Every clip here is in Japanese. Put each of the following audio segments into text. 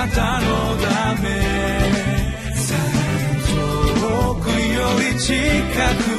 なたのため。遠くより近く。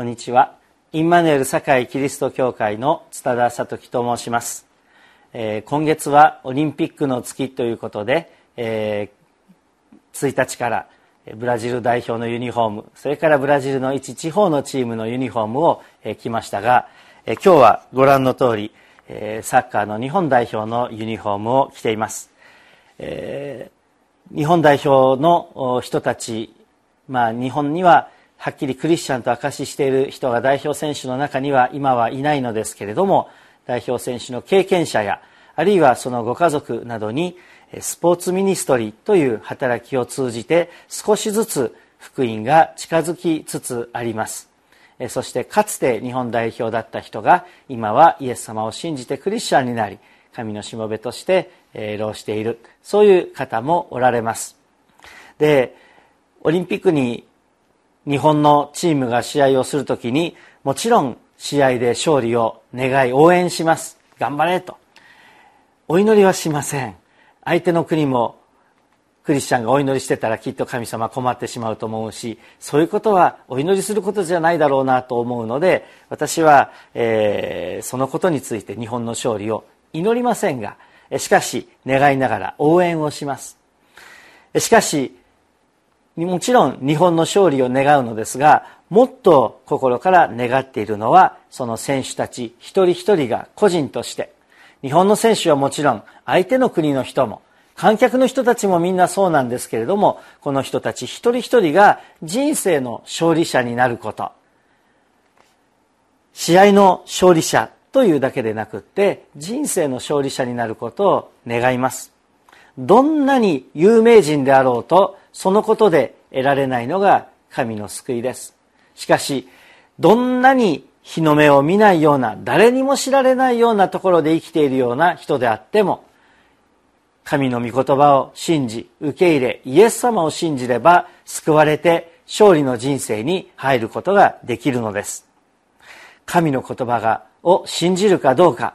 こんにちは。インマヌエル堺キリスト教会の津田聡樹と申します、えー、今月はオリンピックの月ということで、えー、1日からブラジル代表のユニフォームそれからブラジルの一地方のチームのユニフォームを、えー、着ましたが、えー、今日はご覧の通り、えー、サッカーの日本代表のユニフォームを着ています、えー、日本代表の人たち、まあ、日本にははっきりクリスチャンと証ししている人が代表選手の中には今はいないのですけれども代表選手の経験者やあるいはそのご家族などにスポーツミニストリーという働きを通じて少しずつ福音が近づきつつあります。そしてかつて日本代表だった人が今はイエス様を信じてクリスチャンになり神のしもべとして労しているそういう方もおられます。でオリンピックに日本のチームが試合をするときにもちろん試合で勝利を願い応援します。頑張れと。お祈りはしません。相手の国もクリスチャンがお祈りしてたらきっと神様困ってしまうと思うしそういうことはお祈りすることじゃないだろうなと思うので私は、えー、そのことについて日本の勝利を祈りませんがしかし願いながら応援をします。しかしもちろん日本の勝利を願うのですがもっと心から願っているのはその選手たち一人一人が個人として。日本の選手はもちろん相手の国の人も観客の人たちもみんなそうなんですけれどもこの人たち一人一人が人生の勝利者になること。試合の勝利者というだけでなくって人生の勝利者になることを願います。どんなに有名人であろうとそのことで得られないのが神の救いです。しかしどんなに日の目を見ないような誰にも知られないようなところで生きているような人であっても神の御言葉を信じ受け入れイエス様を信じれば救われて勝利の人生に入ることができるのです。神の言葉がを信じるかどうか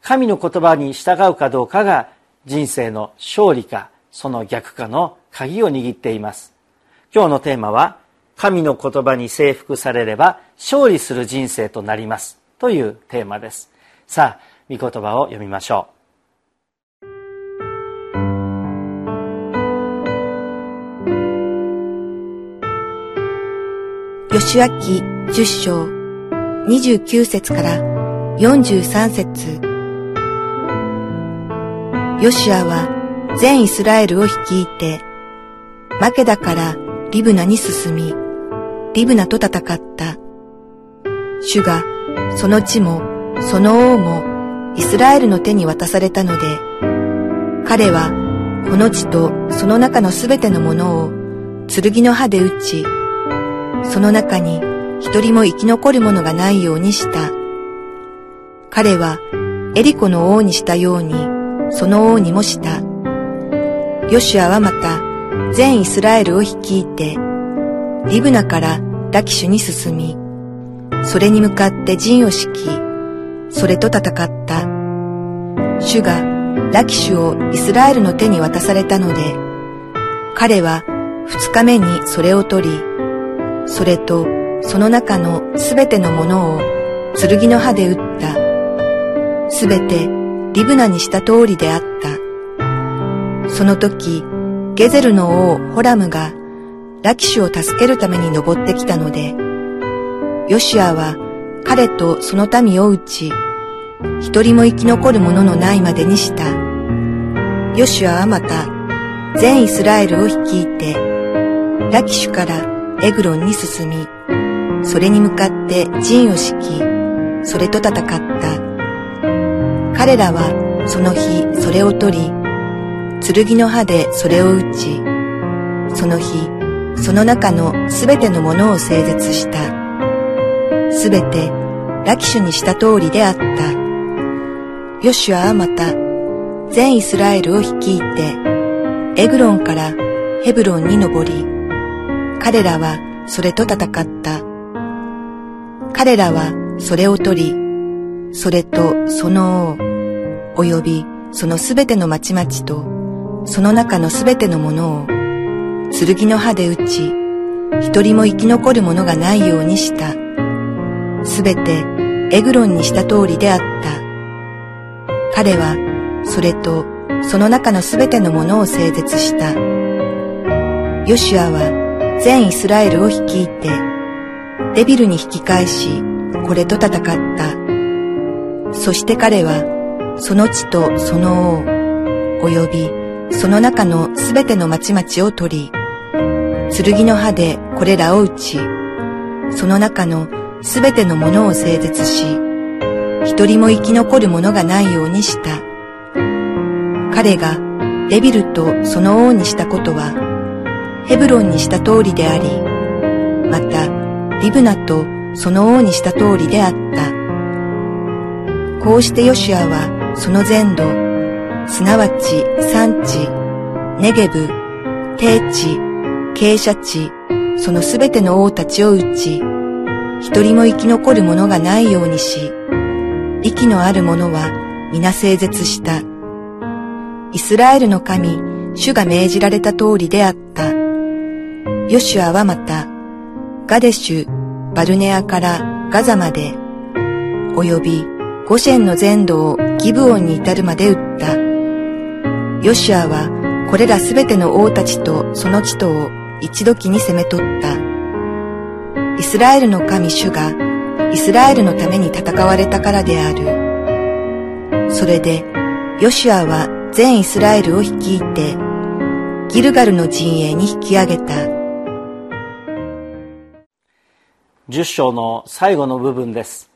神の言葉に従うかどうかが人生の勝利かその逆かの鍵を握っています。今日のテーマは神の言葉に征服されれば勝利する人生となりますというテーマです。さあ御言葉を読みましょう。吉脇十章29節から43節。ヨシアは全イスラエルを率いて、マケダからリブナに進み、リブナと戦った。主が、その地も、その王も、イスラエルの手に渡されたので、彼は、この地とその中のすべてのものを、剣の刃で打ち、その中に一人も生き残るものがないようにした。彼は、エリコの王にしたように、その王にもした。ヨシュアはまた全イスラエルを率いて、リブナからラキシュに進み、それに向かって陣を敷き、それと戦った。主がラキシュをイスラエルの手に渡されたので、彼は二日目にそれを取り、それとその中のすべてのものを剣の刃で打った。すべてリブナにした通りであった。その時、ゲゼルの王ホラムがラキシュを助けるために登ってきたので、ヨシュアは彼とその民を撃ち、一人も生き残るもののないまでにした。ヨシュアはまた、全イスラエルを率いて、ラキシュからエグロンに進み、それに向かって陣を敷き、それと戦った。彼らはその日それを取り、剣の刃でそれを打ち、その日、その中のすべてのものを整絶した。すべてラキシュにした通りであった。ヨシュアはまた、全イスラエルを率いて、エグロンからヘブロンに登り、彼らはそれと戦った。彼らはそれを取り、それとその王、及びそのすべての町々と、その中のすべてのものを、剣の刃で打ち、一人も生き残るものがないようにした。すべてエグロンにした通りであった。彼は、それと、その中のすべてのものを整絶した。ヨシュアは、全イスラエルを率いて、デビルに引き返し、これと戦った。そして彼は、その地とその王、及びその中のすべての町々を取り、剣の刃でこれらを打ち、その中のすべてのものを整絶し、一人も生き残るものがないようにした。彼がデビルとその王にしたことは、ヘブロンにした通りであり、またリブナとその王にした通りであった。こうしてヨシュアはその全土、すなわち産地、ネゲブ、低地、傾斜地、そのすべての王たちを打ち、一人も生き残るものがないようにし、息のある者は皆整絶した。イスラエルの神、主が命じられた通りであった。ヨシュアはまた、ガデシュ、バルネアからガザまで、及びゴシェンの全土をギブオンに至るまで撃った。ヨシュアはこれらすべての王たちとその地とを一時に攻め取った。イスラエルの神主がイスラエルのために戦われたからである。それで、ヨシュアは全イスラエルを率いて、ギルガルの陣営に引き上げた。十章の最後の部分です。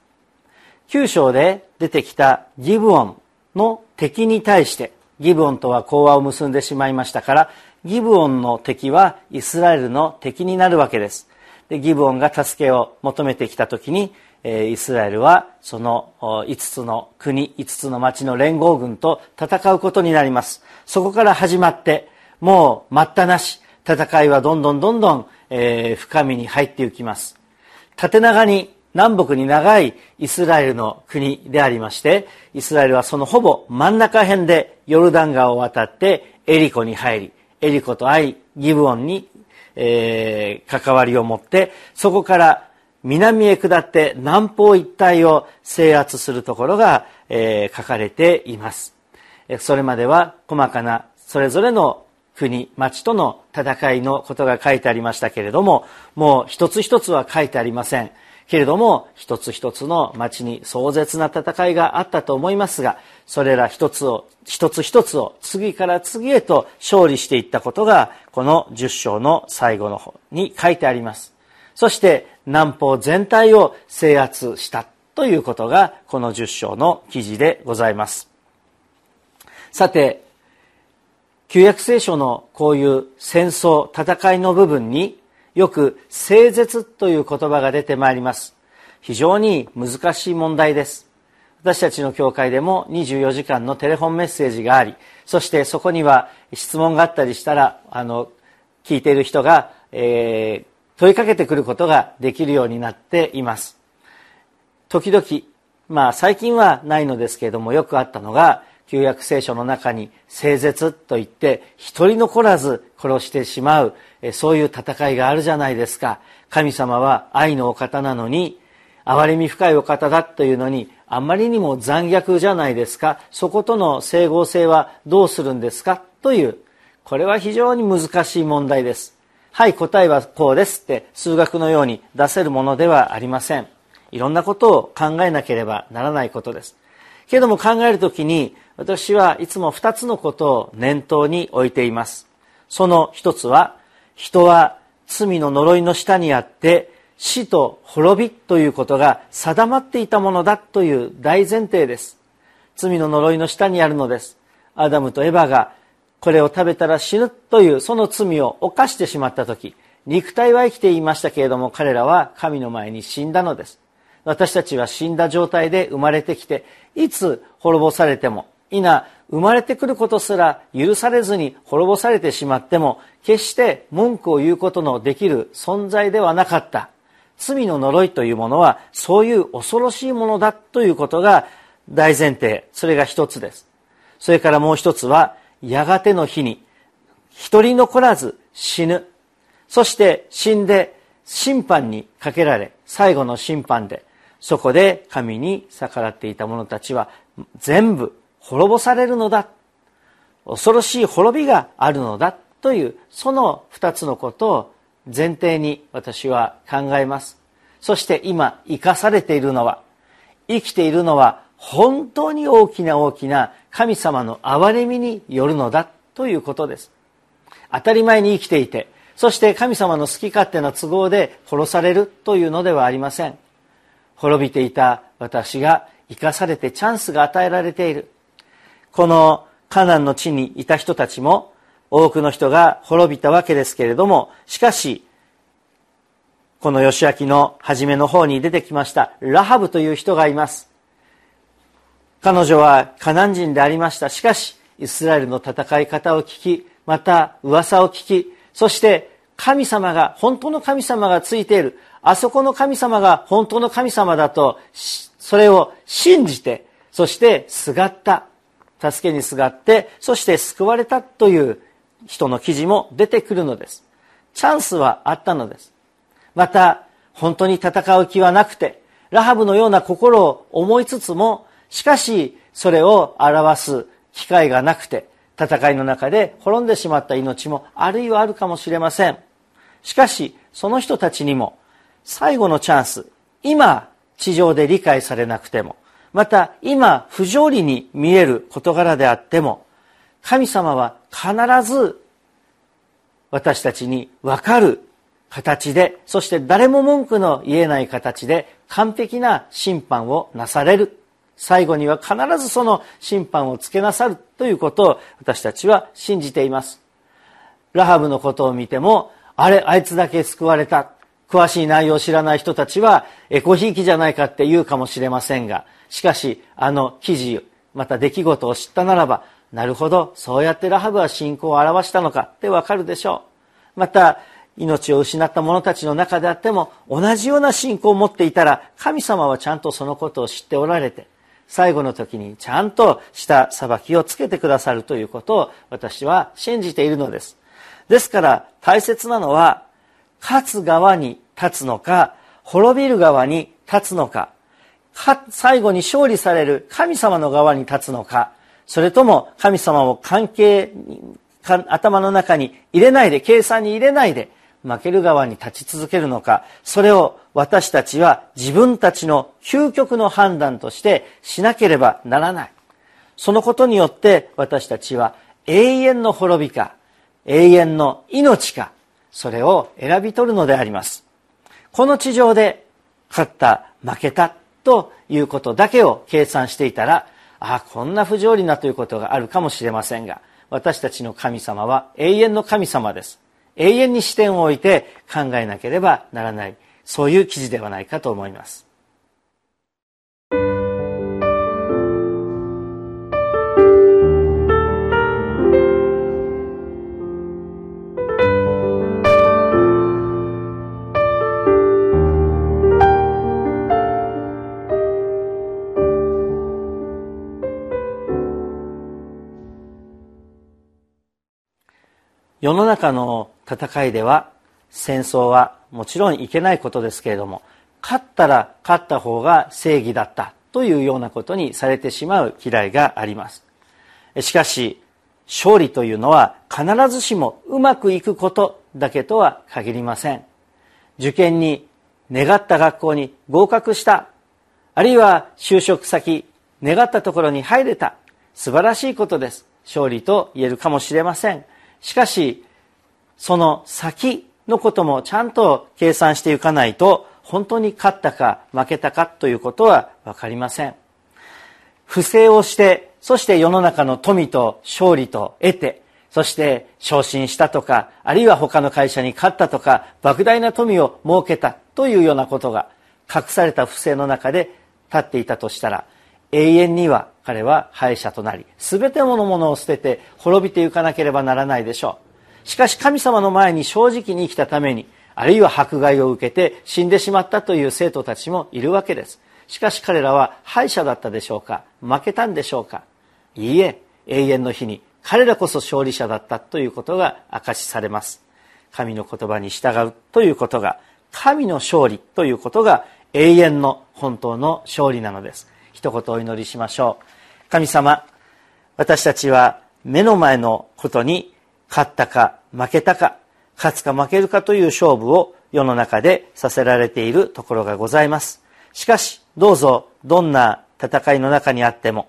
九章で出てきたギブオンの敵に対して、ギブオンとは講和を結んでしまいましたから、ギブオンの敵はイスラエルの敵になるわけです。でギブオンが助けを求めてきた時に、えイスラエルはその5つの国5つの町の連合軍と戦うことになりますそこから始まってもう待ったなし戦いはどんどんどんどん、えー、深みに入っていきます縦長に南北に長いイスラエルの国でありましてイスラエルはそのほぼ真ん中辺でヨルダン川を渡ってエリコに入りエリコと会いギブオンにえー、関わりを持って、そこから南へ下って南方一帯を制圧するところが、えー、書かれています。それまでは細かなそれぞれの国、町との戦いのことが書いてありましたけれども、もう一つ一つは書いてありません。けれども、一つ一つの町に壮絶な戦いがあったと思いますが、それら一つを、一つ一つを次から次へと勝利していったことが、この十章の最後の方に書いてあります。そして南方全体を制圧したということが、この十章の記事でございます。さて、旧約聖書のこういう戦争、戦いの部分によく聖絶という言葉が出てまいります。非常に難しい問題です。私たちの教会でも24時間のテレフォンメッセージがあり、そしてそこには質問があったりしたら、あの、聞いている人が、えー、問いかけてくることができるようになっています。時々、まあ最近はないのですけれどもよくあったのが、旧約聖書の中に聖絶と言って一人残らず殺してしまうそういう戦いがあるじゃないですか。神様は愛のお方なのに憐れみ深いお方だというのにあまりにも残虐じゃないですか。そことの整合性はどうするんですか？というこれは非常に難しい問題です。はい答えはこうですって数学のように出せるものではありません。いろんなことを考えなければならないことです。けれども考えるときに私はいつも二つのことを念頭に置いています。その一つは、人は罪の呪いの下にあって、死と滅びということが定まっていたものだという大前提です。罪の呪いの下にあるのです。アダムとエバがこれを食べたら死ぬというその罪を犯してしまった時肉体は生きていましたけれども彼らは神の前に死んだのです私たちは死んだ状態で生まれてきていつ滅ぼされてもいな生まれてくることすら許されずに滅ぼされてしまっても決して文句を言うことのできる存在ではなかった。罪の呪いというものはそういう恐ろしいものだということが大前提。それが一つです。それからもう一つはやがての日に一人残らず死ぬ。そして死んで審判にかけられ最後の審判でそこで神に逆らっていた者たちは全部滅ぼされるのだ。恐ろしい滅びがあるのだ。というその二つのことを前提に私は考えます。そして今生かされているのは生きているのは本当に大きな大きな神様の憐れみによるのだ。ということです。当たり前に生きていてそして神様の好き勝手な都合で殺されるというのではありません。滅びていた私が生かされてチャンスが与えられている。このカナンの地にいた人たちも多くの人が滅びたわけですけれどもしかしこの義明の初めの方に出てきましたラハブという人がいます。彼女はカナン人でありました。しかしイスラエルの戦い方を聞きまた噂を聞きそして神様が本当の神様がついている。あそこの神様が本当の神様だとそれを信じてそしてすがった。助けにすがってそして救われたという人の記事も出てくるのです。チャンスはあったのです。また本当に戦う気はなくてラハブのような心を思いつつもしかしそれを表す機会がなくて戦いの中で滅んでしまった命もあるいはあるかもしれません。しかしその人たちにも最後のチャンス今地上で理解されなくてもまた今不条理に見える事柄であっても神様は必ず私たちに分かる形でそして誰も文句の言えない形で完璧な審判をなされる。最後には必ずその審判をつけなさるということを私たちは信じています。ラハブのことを見てもあれあいつだけ救われた。詳しい内容を知らない人たちはエコひいきじゃないかって言うかもしれませんがしかしあの記事また出来事を知ったならばなるほどそうやってラハブは信仰を表したのかってわかるでしょう。また命を失った者たちの中であっても同じような信仰を持っていたら神様はちゃんとそのことを知っておられて最後の時にちゃんとした裁きをつけてくださるということを私は信じているのです。ですから大切なのは勝つ側に立つのか滅びる側に立つのか最後に勝利される神様の側に立つのか、それとも神様を関係頭の中に入れないで、計算に入れないで、負ける側に立ち続けるのか、それを私たちは自分たちの究極の判断としてしなければならない。そのことによって私たちは永遠の滅びか、永遠の命か、それを選び取るのであります。この地上で勝った、負けたということだけを計算していたらああこんな不条理なということがあるかもしれませんが私たちの神様は永遠の神様です永遠に視点を置いて考えなければならないそういう記事ではないかと思います世の中の戦いでは戦争はもちろんいけないことですけれども勝ったら勝った方が正義だったというようなことにされてしまう嫌いがあります。しかし勝利というのは必ずしもうまくいくことだけとは限りません。受験に願った学校に合格したあるいは就職先願ったところに入れた素晴らしいことです。勝利と言えるかもしれません。しかしその先のこともちゃんと計算していかないと本当に勝ったか負けたかということは分かりません。不正をしてそして世の中の富と勝利と得てそして昇進したとかあるいは他の会社に勝ったとか莫大な富を設けたというようなことが隠された不正の中で立っていたとしたら永遠には彼は敗者となり全てのものを捨てて滅びていかなければならないでしょう。しかし神様の前に正直に生きたためにあるいは迫害を受けて死んでしまったという生徒たちもいるわけです。しかし彼らは敗者だったでしょうか？負けたんでしょうか？いいえ永遠の日に彼らこそ勝利者だったということが証しされます。神の言葉に従うということが神の勝利ということが永遠の本当の勝利なのです。一言お祈りしましょう。神様私たちは目の前のことに勝ったか負けたか勝つか負けるかという勝負を世の中でさせられているところがございます。しかしどうぞどんな戦いの中にあっても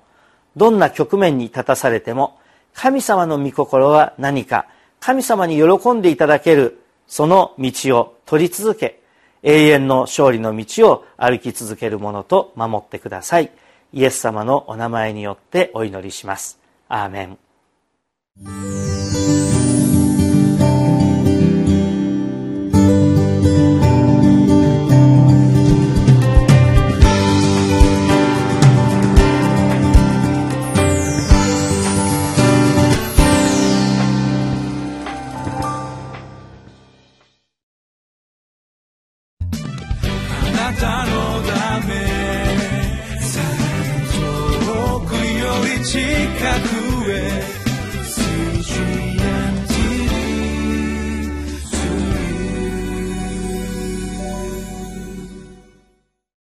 どんな局面に立たされても神様の御心は何か神様に喜んでいただけるその道を取り続け永遠の勝利の道を歩き続けるものと守ってください。イエス様のお名前によってお祈りします。アーメン。